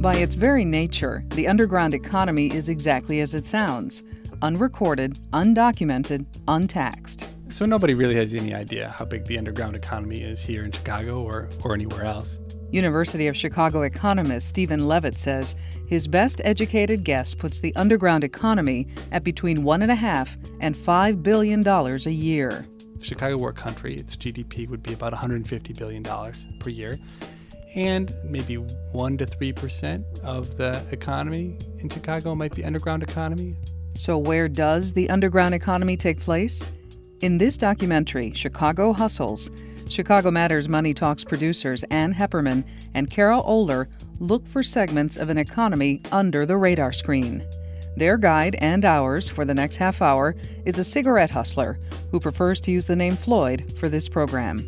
By its very nature, the underground economy is exactly as it sounds unrecorded, undocumented, untaxed. So nobody really has any idea how big the underground economy is here in Chicago or, or anywhere else. University of Chicago economist Stephen Levitt says his best educated guess puts the underground economy at between one and a half and five billion dollars a year. If Chicago were a country, its GDP would be about 150 billion dollars per year and maybe 1 to 3% of the economy in Chicago might be underground economy. So, where does the underground economy take place? In this documentary, Chicago Hustles, Chicago Matters Money Talks producers Ann Heppermann and Kara Oehler look for segments of an economy under the radar screen. Their guide and ours for the next half hour is a cigarette hustler who prefers to use the name Floyd for this program.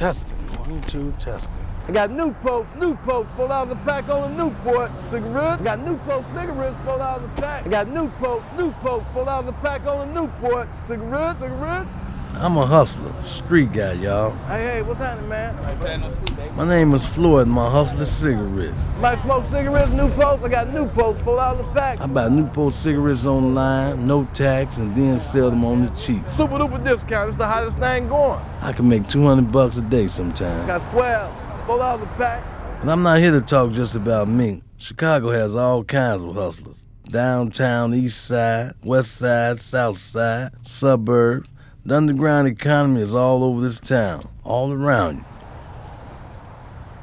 Testing, one, two, testing. I got Newports, Newports, four dollars a pack on the Newport cigarettes. I got Newport cigarettes, four dollars a pack. I got Newports, Newports, four dollars a pack on the Newport cigarettes, cigarettes. I'm a hustler, street guy, y'all. Hey, hey, what's happening, man? My name is Floyd, my hustler cigarettes. Might smoke cigarettes, Newports. I got Newports, four dollars a pack. I buy Newport cigarettes online, no tax, and then sell them on the cheap. Super duper discount. It's the hottest thing going. I can make 200 bucks a day sometimes. Got square, four dollars a pack. But I'm not here to talk just about me. Chicago has all kinds of hustlers. Downtown, east side, west side, south side, suburbs. The underground economy is all over this town, all around you.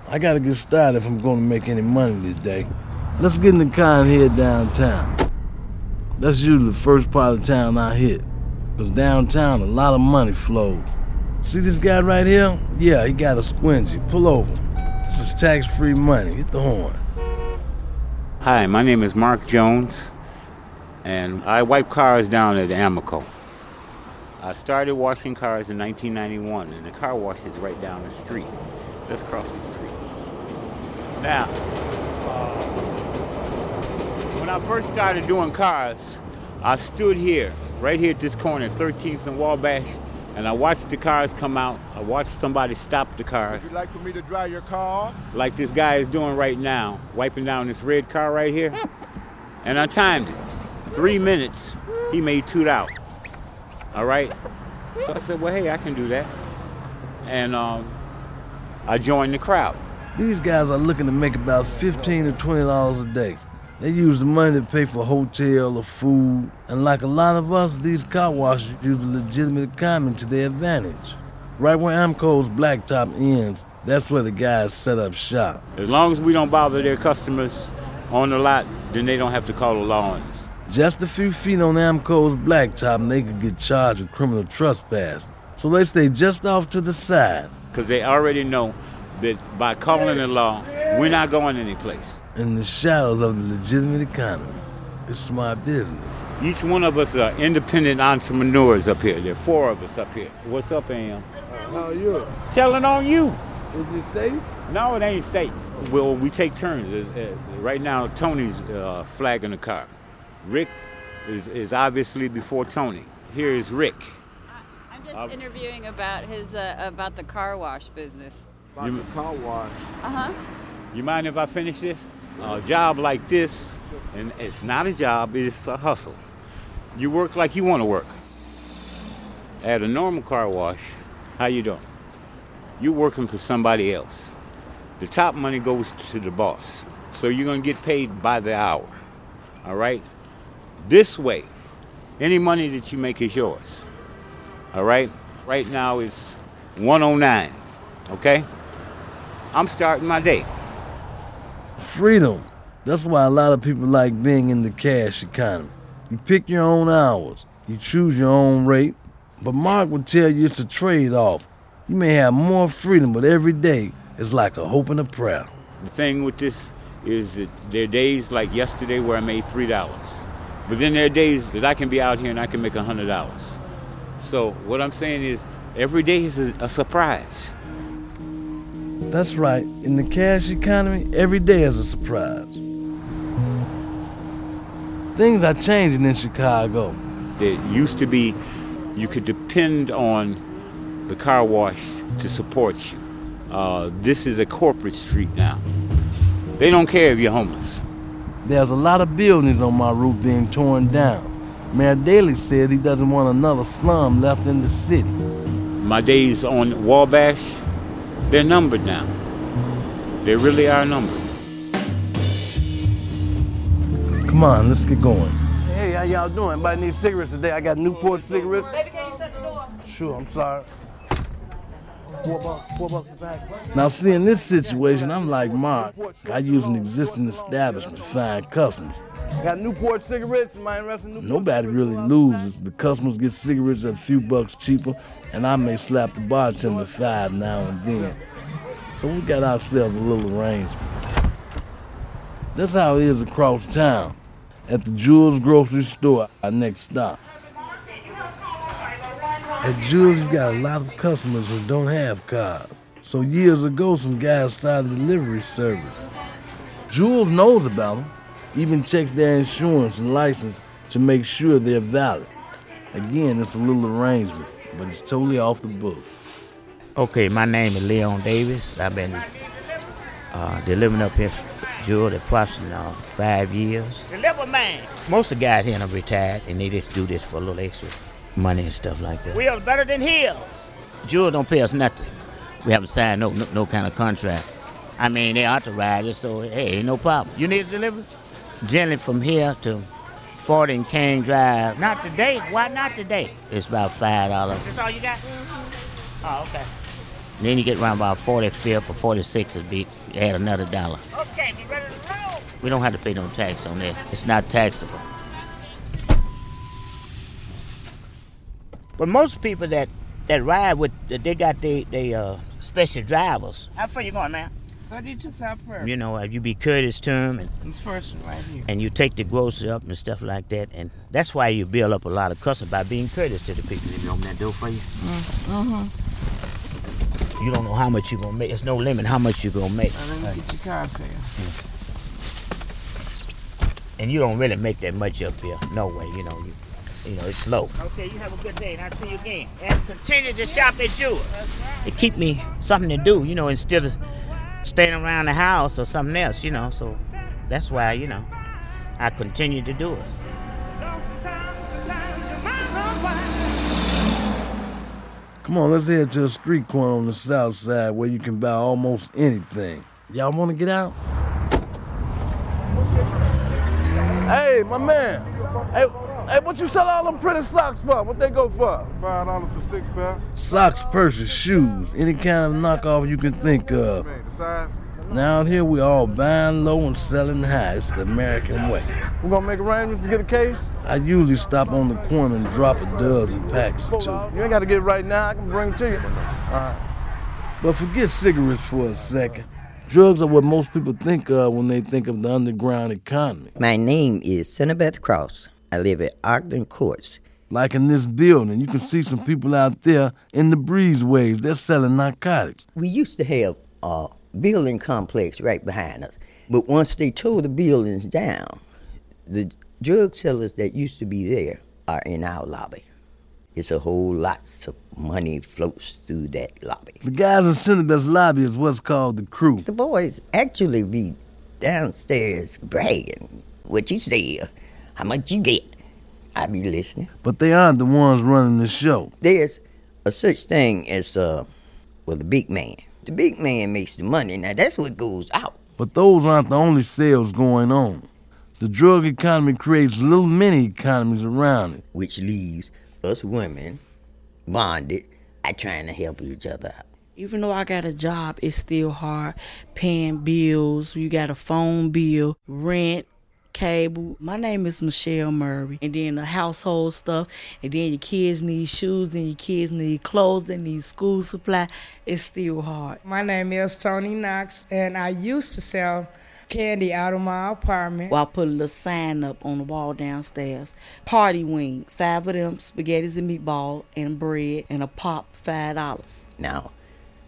I gotta get started if I'm gonna make any money today. Let's get in the car and head downtown. That's usually the first part of town I hit. Cause downtown a lot of money flows. See this guy right here? Yeah, he got a squingy. Pull over. This is tax-free money. Hit the horn. Hi, my name is Mark Jones, and I wipe cars down at Amoco. I started washing cars in 1991, and the car wash is right down the street. Let's cross the street. Now, uh, when I first started doing cars, I stood here, right here at this corner, 13th and Wabash, and I watched the cars come out. I watched somebody stop the cars, Would you like for me to drive your car? like this guy is doing right now, wiping down this red car right here. And I timed it. Three minutes, he made two dollars. All right. So I said, well, hey, I can do that. And um, I joined the crowd. These guys are looking to make about 15 to 20 dollars a day. They use the money to pay for hotel or food, and like a lot of us, these car washers use the legitimate economy to their advantage. Right where Amoco's blacktop ends, that's where the guys set up shop. As long as we don't bother their customers on the lot, then they don't have to call the law on us. Just a few feet on Amoco's blacktop, and they could get charged with criminal trespass. So they stay just off to the side. Because they already know that by calling the law, we're not going anyplace. in the shadows of the legitimate economy. It's my business. Each one of us are independent entrepreneurs up here. There are four of us up here. What's up, Am? How are you? Telling on you. Is it safe? No, it ain't safe. Well, we take turns. Uh, uh, right now, Tony's uh, flagging the car. Rick is, is obviously before Tony. Here is Rick. I'm just Um, interviewing about his uh, about the car wash business. About You- the car wash. Uh huh. You mind if I finish this? A job like this, and it's not a job, it's a hustle. You work like you want to work. At a normal car wash, how you doing? You're working for somebody else. The top money goes to the boss. So you're going to get paid by the hour. All right? This way, any money that you make is yours. All right? Right now is 109. Okay? I'm starting my day. Freedom. That's why a lot of people like being in the cash economy. You pick your own hours, you choose your own rate, but Mark would tell you it's a trade off. You may have more freedom, but every day is like a hope and a prayer. The thing with this is that there are days like yesterday where I made three dollars. But then there are days that I can be out here and I can make a hundred dollars. So what I'm saying is every day is a, a surprise. That's right. In the cash economy, every day is a surprise. Things are changing in Chicago. It used to be you could depend on the car wash to support you. Uh, this is a corporate street now. They don't care if you're homeless. There's a lot of buildings on my route being torn down. Mayor Daley said he doesn't want another slum left in the city. My days on Wabash, they're numbered now. They really are numbered. Come on, let's get going. Hey, how y'all doing? Anybody need cigarettes today? I got Newport cigarettes. Baby, can you shut the door? Sure, I'm sorry. Four bucks, four bucks a pack. Now, see, in this situation, I'm like Mark. I use an existing establishment to find customers. Got Newport cigarettes. Am I interested in Newport? Nobody really loses. The customers get cigarettes at a few bucks cheaper, and I may slap the bartender five now and then. So we got ourselves a little arrangement. That's how it is across town. At the Jewel's grocery store, our next stop. At Jewel's, you got a lot of customers who don't have cars. So years ago, some guys started a delivery service. Jewel's knows about them, even checks their insurance and license to make sure they're valid. Again, it's a little arrangement, but it's totally off the book. Okay, my name is Leon Davis. I've been uh, delivering up here for Jewel approximately uh, five years. Deliver man. Most of the guys here are retired, and they just do this for a little extra money and stuff like that. We are better than heels. Jewel don't pay us nothing. We haven't signed no, no, no kind of contract. I mean, they authorize it, so hey, ain't no problem. You need a delivery? Generally from here to 40 and King Drive. Not today. Why not today? It's about five dollars. That's all you got? Oh, okay. Then you get around about 45th or 46th, it'd be add another dollar. Okay, be ready to roll. We don't have to pay no tax on that. It's not taxable. But most people that that ride with, they got they they uh, special drivers. How far you going, man? 32 South Prairie. You know, uh, you be courteous to them, and, It's first one right here. and you take the grocery up and stuff like that, and that's why you build up a lot of customers by being courteous to the people. You open that door for you. Mm-hmm. You don't know how much you're gonna make. There's no limit how much you're gonna make, Now let me get your car fare. and you don't really make that much up here. No way. You know, you, you know, it's slow. Okay, you have a good day, and I'll see you again. And continue to shop at Jewel. It keep me something to do, you know, instead of staying around the house or something else, you know. So that's why, you know, I continue to do it. Come on, let's head to a street corner on the south side where you can buy almost anything. Y'all want to get out? Hey, my man. Hey, hey, what you sell all them pretty socks for? What they go for? Five dollars for six pair. Socks, purses, shoes, any kind of knockoff you can think of. Man, the size. Now out here we all buying low and selling high. It's the American way. We gonna make arrangements to get a case? I usually stop on the corner and drop a dozen packs or two. You ain't gotta get it right now. I can bring it to you. All right. But forget cigarettes for a second. Drugs are what most people think of when they think of the underground economy. My name is Cinnabeth Cross. I live at Ogden Courts. Like in this building, you can see some people out there in the breezeways. They're selling narcotics. We used to have a building complex right behind us, but once they tore the buildings down, the drug sellers that used to be there are in our lobby. It's a whole lots of money floats through that lobby. The guys in Cinnabeth's lobby is what's called the crew. The boys actually be downstairs bragging. What you steal? How much you get? I be listening. But they aren't the ones running the show. There's a such thing as uh well the big man. The big man makes the money. Now that's what goes out. But those aren't the only sales going on. The drug economy creates little mini economies around it. which leaves us women bonded by trying to help each other out. Even though I got a job, it's still hard paying bills. You got a phone bill, rent, cable. My name is Michelle Murray. And then the household stuff. And then your kids need shoes. Then your kids need clothes. They need school supply. It's still hard. My name is Tony Knox, and I used to sell candy out of my apartment. Well, I put a little sign up on the wall downstairs. Party wings, five of them, spaghettis and meatball, and bread, and a pop, five dollars. Now,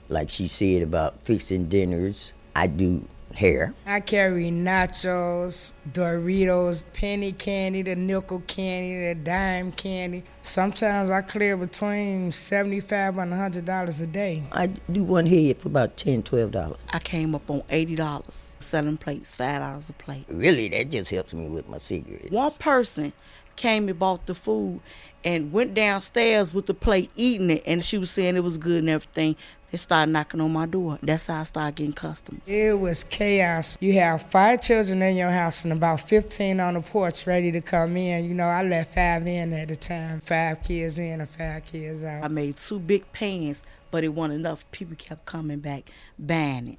like she said about fixing dinners, I do hair. I carry nachos, Doritos, penny candy, the nickel candy, the dime candy. Sometimes I clear between seventy-five and hundred dollars a day. I do one head for about ten, twelve dollars. I came up on eighty dollars selling plates, five dollars a plate. Really, that just helps me with my cigarettes. One person came and bought the food and went downstairs with the plate eating it, and she was saying it was good and everything. They started knocking on my door. That's how I started getting customers. It was chaos. You have five children in your house and about 15 on the porch ready to come in. You know, I let five in at a time, five kids in and five kids out. I made two big pans, but it wasn't enough. People kept coming back, buying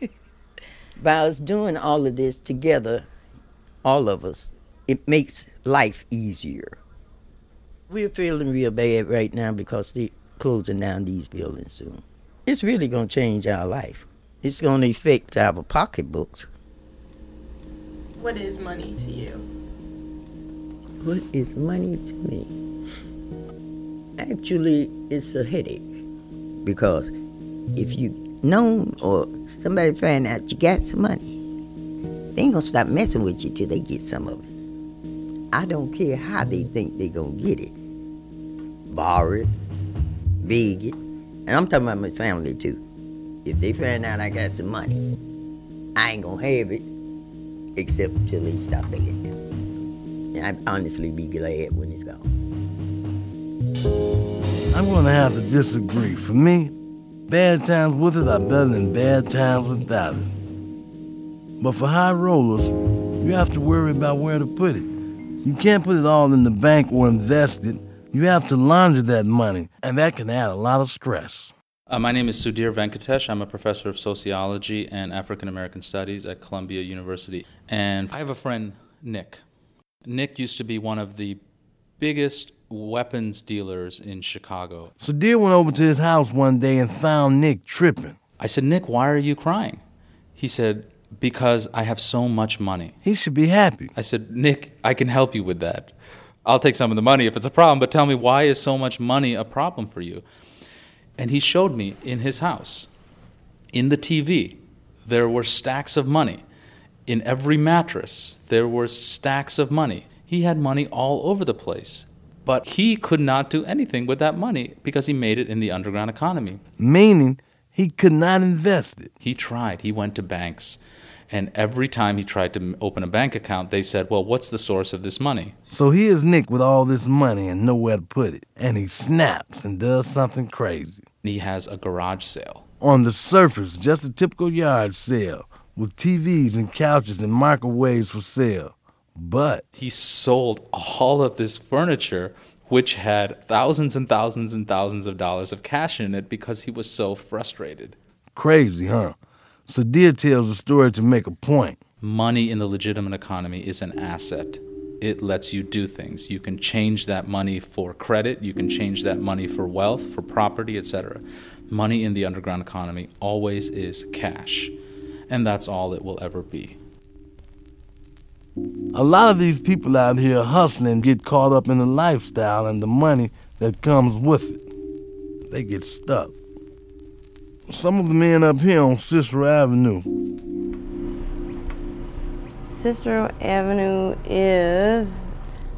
it. By us doing all of this together, all of us, it makes life easier. We're feeling real bad right now because they're closing down these buildings soon. It's really going to change our life. It's going to affect our pocketbooks. What is money to you? What is money to me? Actually, it's a headache because if you know or somebody find out you got some money, they ain't gonna stop messing with you till they get some of it. I don't care how they think they gonna get it. Borrow it, beg it, and I'm talking about my family too. If they find out I got some money, I ain't gonna have it except till they stop begging. And I'd honestly be glad when it's gone. I'm to have to disagree. For me, bad times with it are better than bad times without it. But for high rollers, you have to worry about where to put it. You can't put it all in the bank or invest it. You have to launder that money, and that can add a lot of stress. Uh, my name is Sudhir Venkatesh. I'm a professor of sociology and African American studies at Columbia University. And I have a friend, Nick. Nick used to be one of the biggest weapons dealers in Chicago. Sudhir went over to his house one day and found Nick tripping. I said, Nick, why are you crying? He said, Because I have so much money. He should be happy. I said, Nick, I can help you with that. I'll take some of the money if it's a problem, but tell me, why is so much money a problem for you? And he showed me in his house, in the TV, there were stacks of money. In every mattress, there were stacks of money. He had money all over the place. But he could not do anything with that money because he made it in the underground economy. Meaning, he could not invest it. He tried. He went to banks. And every time he tried to open a bank account, they said, Well, what's the source of this money? So here's Nick with all this money and nowhere to put it. And he snaps and does something crazy. He has a garage sale. On the surface, just a typical yard sale with TVs and couches and microwaves for sale. But he sold all of this furniture, which had thousands and thousands and thousands of dollars of cash in it because he was so frustrated. Crazy, huh? Sudhir tells the story to make a point. Money in the legitimate economy is an asset. It lets you do things. You can change that money for credit, you can change that money for wealth, for property, etc. Money in the underground economy always is cash, and that's all it will ever be. A lot of these people out here hustling get caught up in the lifestyle and the money that comes with it. They get stuck. Some of the men up here on Cicero Avenue. Cicero Avenue is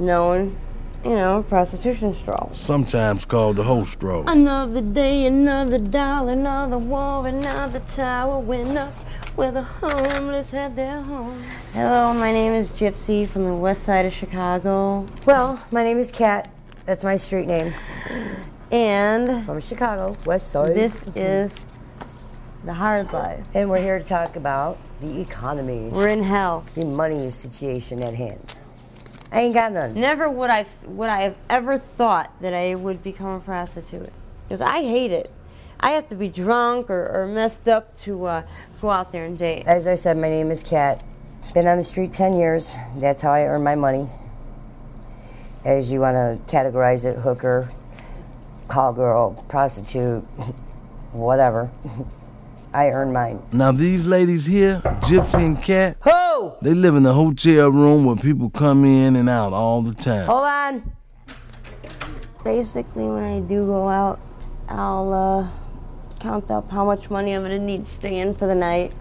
known, you know, prostitution stroll. Sometimes called the whole stroll. Another day, another dollar, another war, another tower went up where the homeless had their home. Hello, my name is Gypsy from the west side of Chicago. Well, my name is Kat. That's my street name. And from Chicago, west side. This is the hard life. And we're here to talk about the economy. We're in hell. The money situation at hand. I ain't got none. Never would I would I have ever thought that I would become a prostitute. Because I hate it. I have to be drunk or, or messed up to uh, go out there and date. As I said, my name is Kat. Been on the street 10 years. That's how I earn my money. As you want to categorize it, hooker, call girl, prostitute, whatever. I earn mine. Now these ladies here, Gypsy and Kat, Who? they live in a hotel room where people come in and out all the time. Hold on. Basically, when I do go out, I'll uh, count up how much money I'm gonna need to stay in for the night.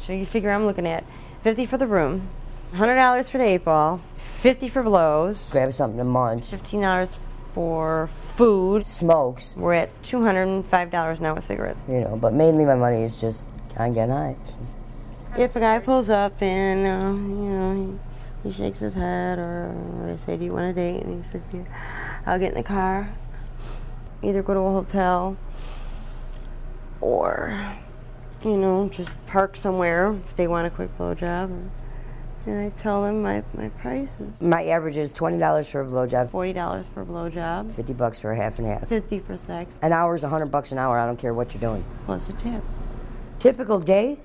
So you figure I'm looking at 50 for the room, $100 for the eight ball, 50 for blows. Grab something to munch. $15 for food. Smokes. We're at $205 now with cigarettes. You know, but mainly my money is just on getting high. If a guy pulls up and, uh, you know, he, he shakes his head or I say, do you want a date? And he says, yeah. I'll get in the car, either go to a hotel or, you know, just park somewhere if they want a quick blowjob. And I tell them my, my prices. My average is twenty dollars for a blowjob. Forty dollars for a blowjob. Fifty bucks for a half and half. Fifty for sex. An hour is a hundred bucks an hour. I don't care what you're doing. Plus a tip. Typical day,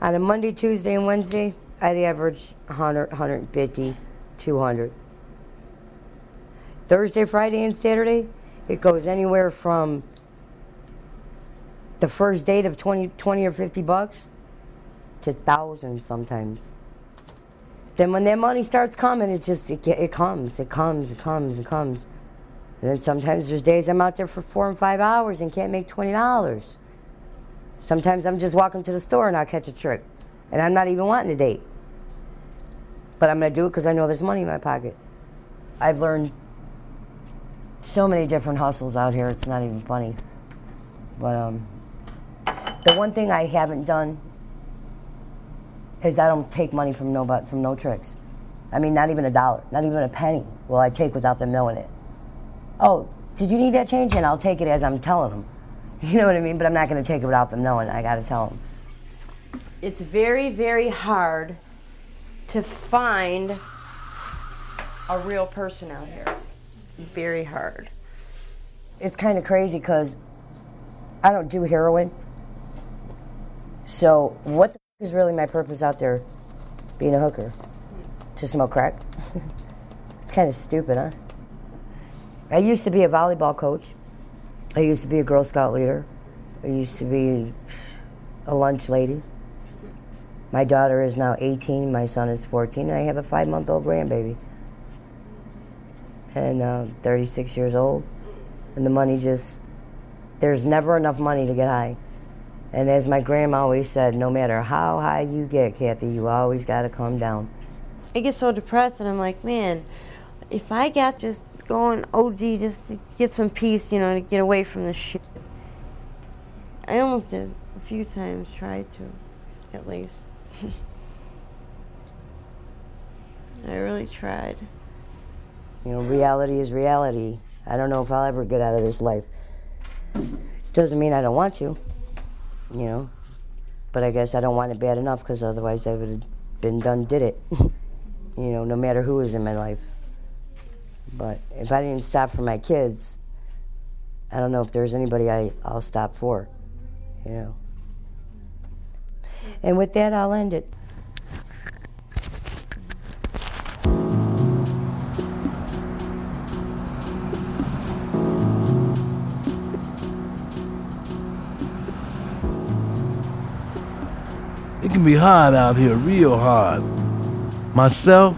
on a Monday, Tuesday, and Wednesday, I'd average 100, 150, 200. Thursday, Friday, and Saturday, it goes anywhere from the first date of 20, 20 or 50 bucks to thousands sometimes. Then when that money starts coming, it just it, it comes, it comes, it comes, it comes. And then sometimes there's days I'm out there for four and five hours and can't make twenty dollars. Sometimes I'm just walking to the store and I'll catch a trick, and I'm not even wanting a date. But I'm gonna do it because I know there's money in my pocket. I've learned so many different hustles out here. It's not even funny. But um, the one thing I haven't done is I don't take money from nobody from no tricks. I mean, not even a dollar, not even a penny will I take without them knowing it. Oh, did you need that change? And I'll take it as I'm telling them. You know what I mean? But I'm not going to take it without them knowing. I got to tell them. It's very, very hard to find a real person out here. Very hard. It's kind of crazy because I don't do heroin. So what the is really my purpose out there being a hooker? To smoke crack? it's kind of stupid, huh? I used to be a volleyball coach. I used to be a Girl Scout leader. I used to be a lunch lady. My daughter is now 18, my son is 14, and I have a five month old grandbaby. And uh, 36 years old. And the money just, there's never enough money to get high. And as my grandma always said, no matter how high you get, Kathy, you always got to come down. I get so depressed, and I'm like, man, if I got just going OD just to get some peace, you know, to get away from this shit. I almost did a few times, tried to, at least. I really tried. You know, reality is reality. I don't know if I'll ever get out of this life. Doesn't mean I don't want to, you know. But I guess I don't want it bad enough because otherwise I would have been done, did it. you know, no matter who was in my life. But if I didn't stop for my kids, I don't know if there's anybody I, I'll stop for, you know. And with that, I'll end it. It can be hard out here, real hard. Myself,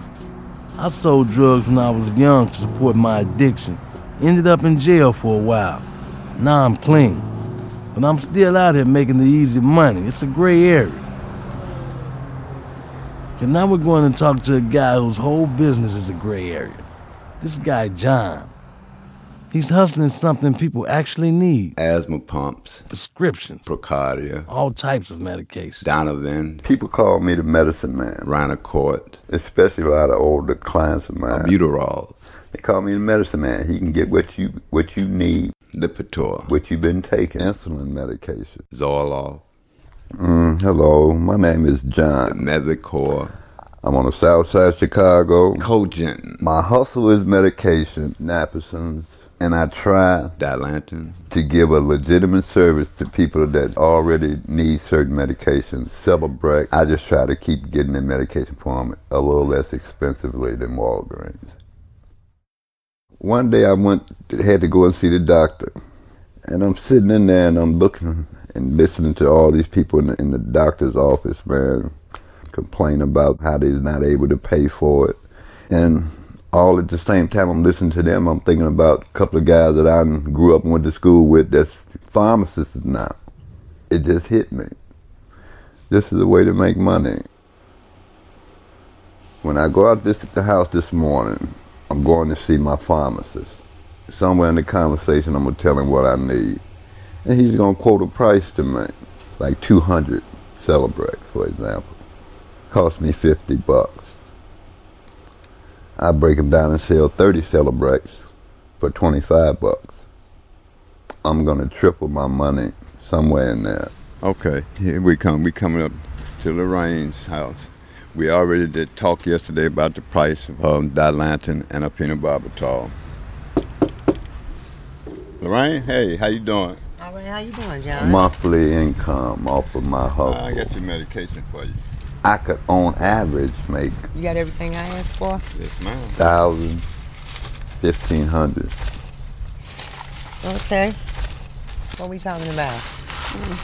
I sold drugs when I was young to support my addiction. Ended up in jail for a while. Now I'm clean. But I'm still out here making the easy money. It's a gray area. And now we're going to talk to a guy whose whole business is a gray area. This guy, John. He's hustling something people actually need. Asthma pumps. Prescriptions. Procardia. All types of medication. Donovan. People call me the medicine man. Rhinocort. Especially a lot of older clients of mine. Buterols. They call me the medicine man. He can get what you what you need. Lipitor. What you've been taking. Insulin medication. Zoloft. Mm, hello, my name is John. Mevacor. I'm on the south side of Chicago. Cogent. My hustle is medication, Napisons, and I try Dilantin. to give a legitimate service to people that already need certain medications. Celebrex, I just try to keep getting their medication for them a little less expensively than Walgreens. One day I went, had to go and see the doctor, and I'm sitting in there and I'm looking and listening to all these people in the, in the doctor's office, man, complain about how they're not able to pay for it, and all at the same time I'm listening to them, I'm thinking about a couple of guys that I grew up and went to school with that's pharmacists now. It just hit me. This is the way to make money. When I go out this at the house this morning, I'm going to see my pharmacist. Somewhere in the conversation, I'm gonna tell him what I need, and he's gonna quote a price to me, like 200 Celebrex, for example. Cost me 50 bucks. I break them down and sell 30 Celebrex for 25 bucks. I'm gonna triple my money somewhere in there. Okay, here we come. We coming up to Lorraine's house. We already did talk yesterday about the price of um, Dilantin and a phenobarbital. Lorraine, hey, how you doing? All right, how you doing, John? Monthly income off of my hustle. I got your medication for you. I could, on average, make You got everything I asked for? yes, ma'am. thousand, fifteen hundred. Okay. What are we talking about?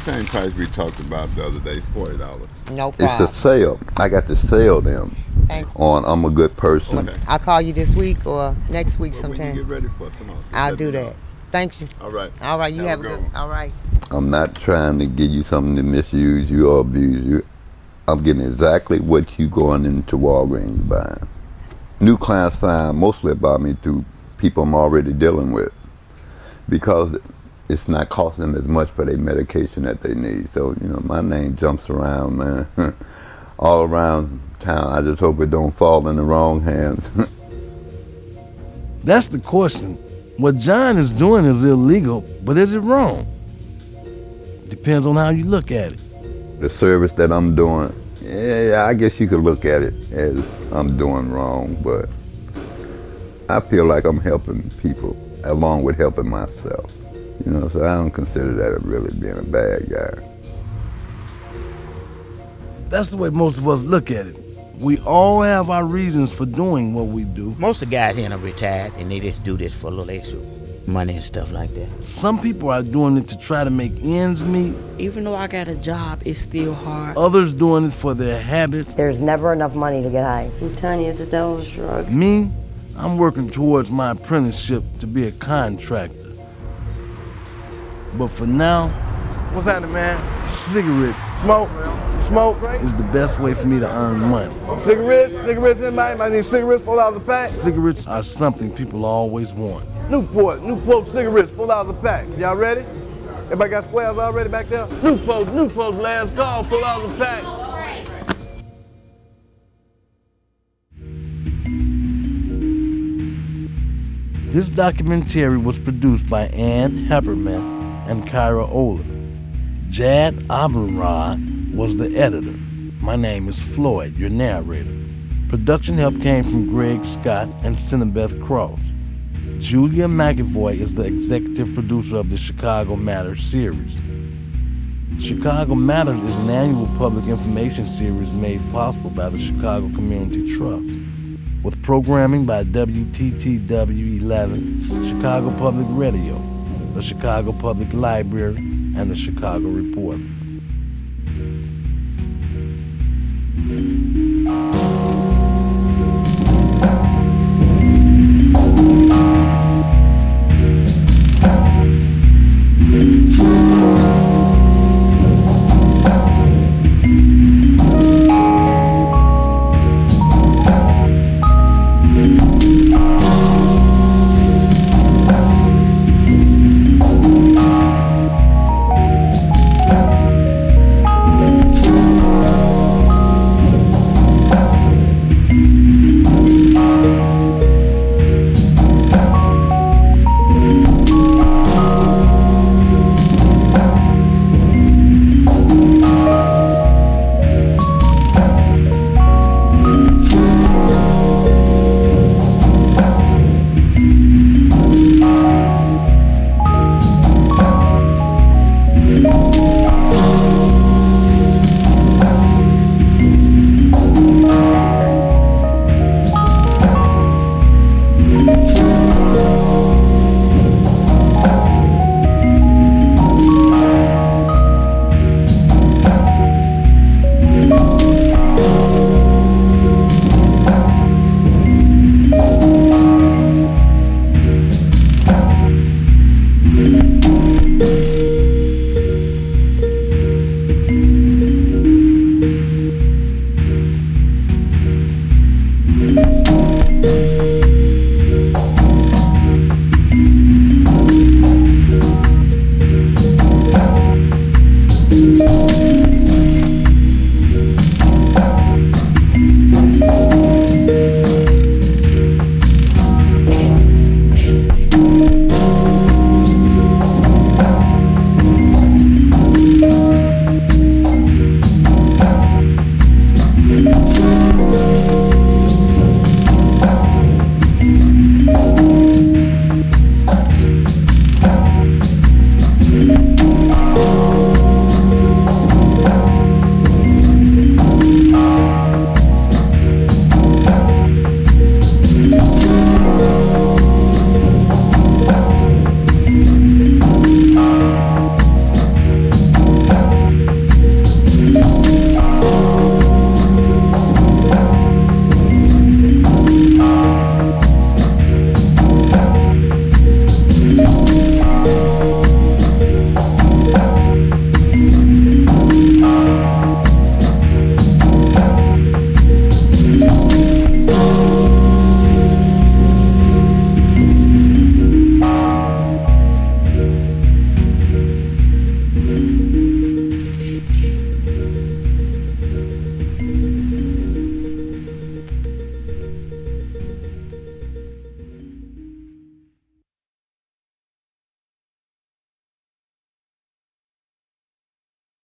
Same price we talked about the other day, forty dollars. No problem. It's problem. a sale. I got to sell them Thanks. on I'm a good person. I'll call you this week or next week sometime. get ready for tomorrow. I'll do me know. that. Thank you. All right. All right, you Have have, a a good good. All right. I'm not trying to give you something to misuse you or abuse you. I'm getting exactly what you going into Walgreens buying. New clients find mostly about me through people I'm already dealing with because it's not costing them as much for their medication that they need. So, you know, my name jumps around, man, all around town. I just hope it don't fall in the wrong hands. That's the question. What John is doing is illegal, but is it wrong? Depends on how you look at it. the service that I'm doing, yeah, I guess you could look at it as I'm doing wrong, but I feel like I'm helping people along with helping myself. You know, so I don't consider that really being a bad guy. That's the way most of us look at it. We all have our reasons for doing what we do. Most of the guys here are retired and they just do this for a little extra money and stuff like that. Some people are doing it to try to make ends meet. Even though I got a job, it's still hard. Others doing it for their habits. There's never enough money to get high. I'm telling you, it's a devil's drug. Me, I'm working towards my apprenticeship to be a contractor. But for now, What's happening, man? cigarettes Smoke. Smoke. is the best way for me to earn money. Cigarettes. Cigarettes. Anybody? I need cigarettes. Four dollars a pack. Cigarettes are something people always want. Newport. Newport cigarettes. Four dollars a pack. Y'all ready? Everybody got squares already back there? Newport. Newport. Last call. Four dollars a pack. This documentary was produced by Ann Heppermann and Kara Oehler. Jad Abumrad was the editor. My name is Floyd, your narrator. Production help came from Greg Scott and Cinnabeth Cross. Julia McAvoy is the executive producer of the Chicago Matters series. Chicago Matters is an annual public information series made possible by the Chicago Community Trust, with programming by WTTW 11, Chicago Public Radio, the Chicago Public Library, and the Chicago Reporter.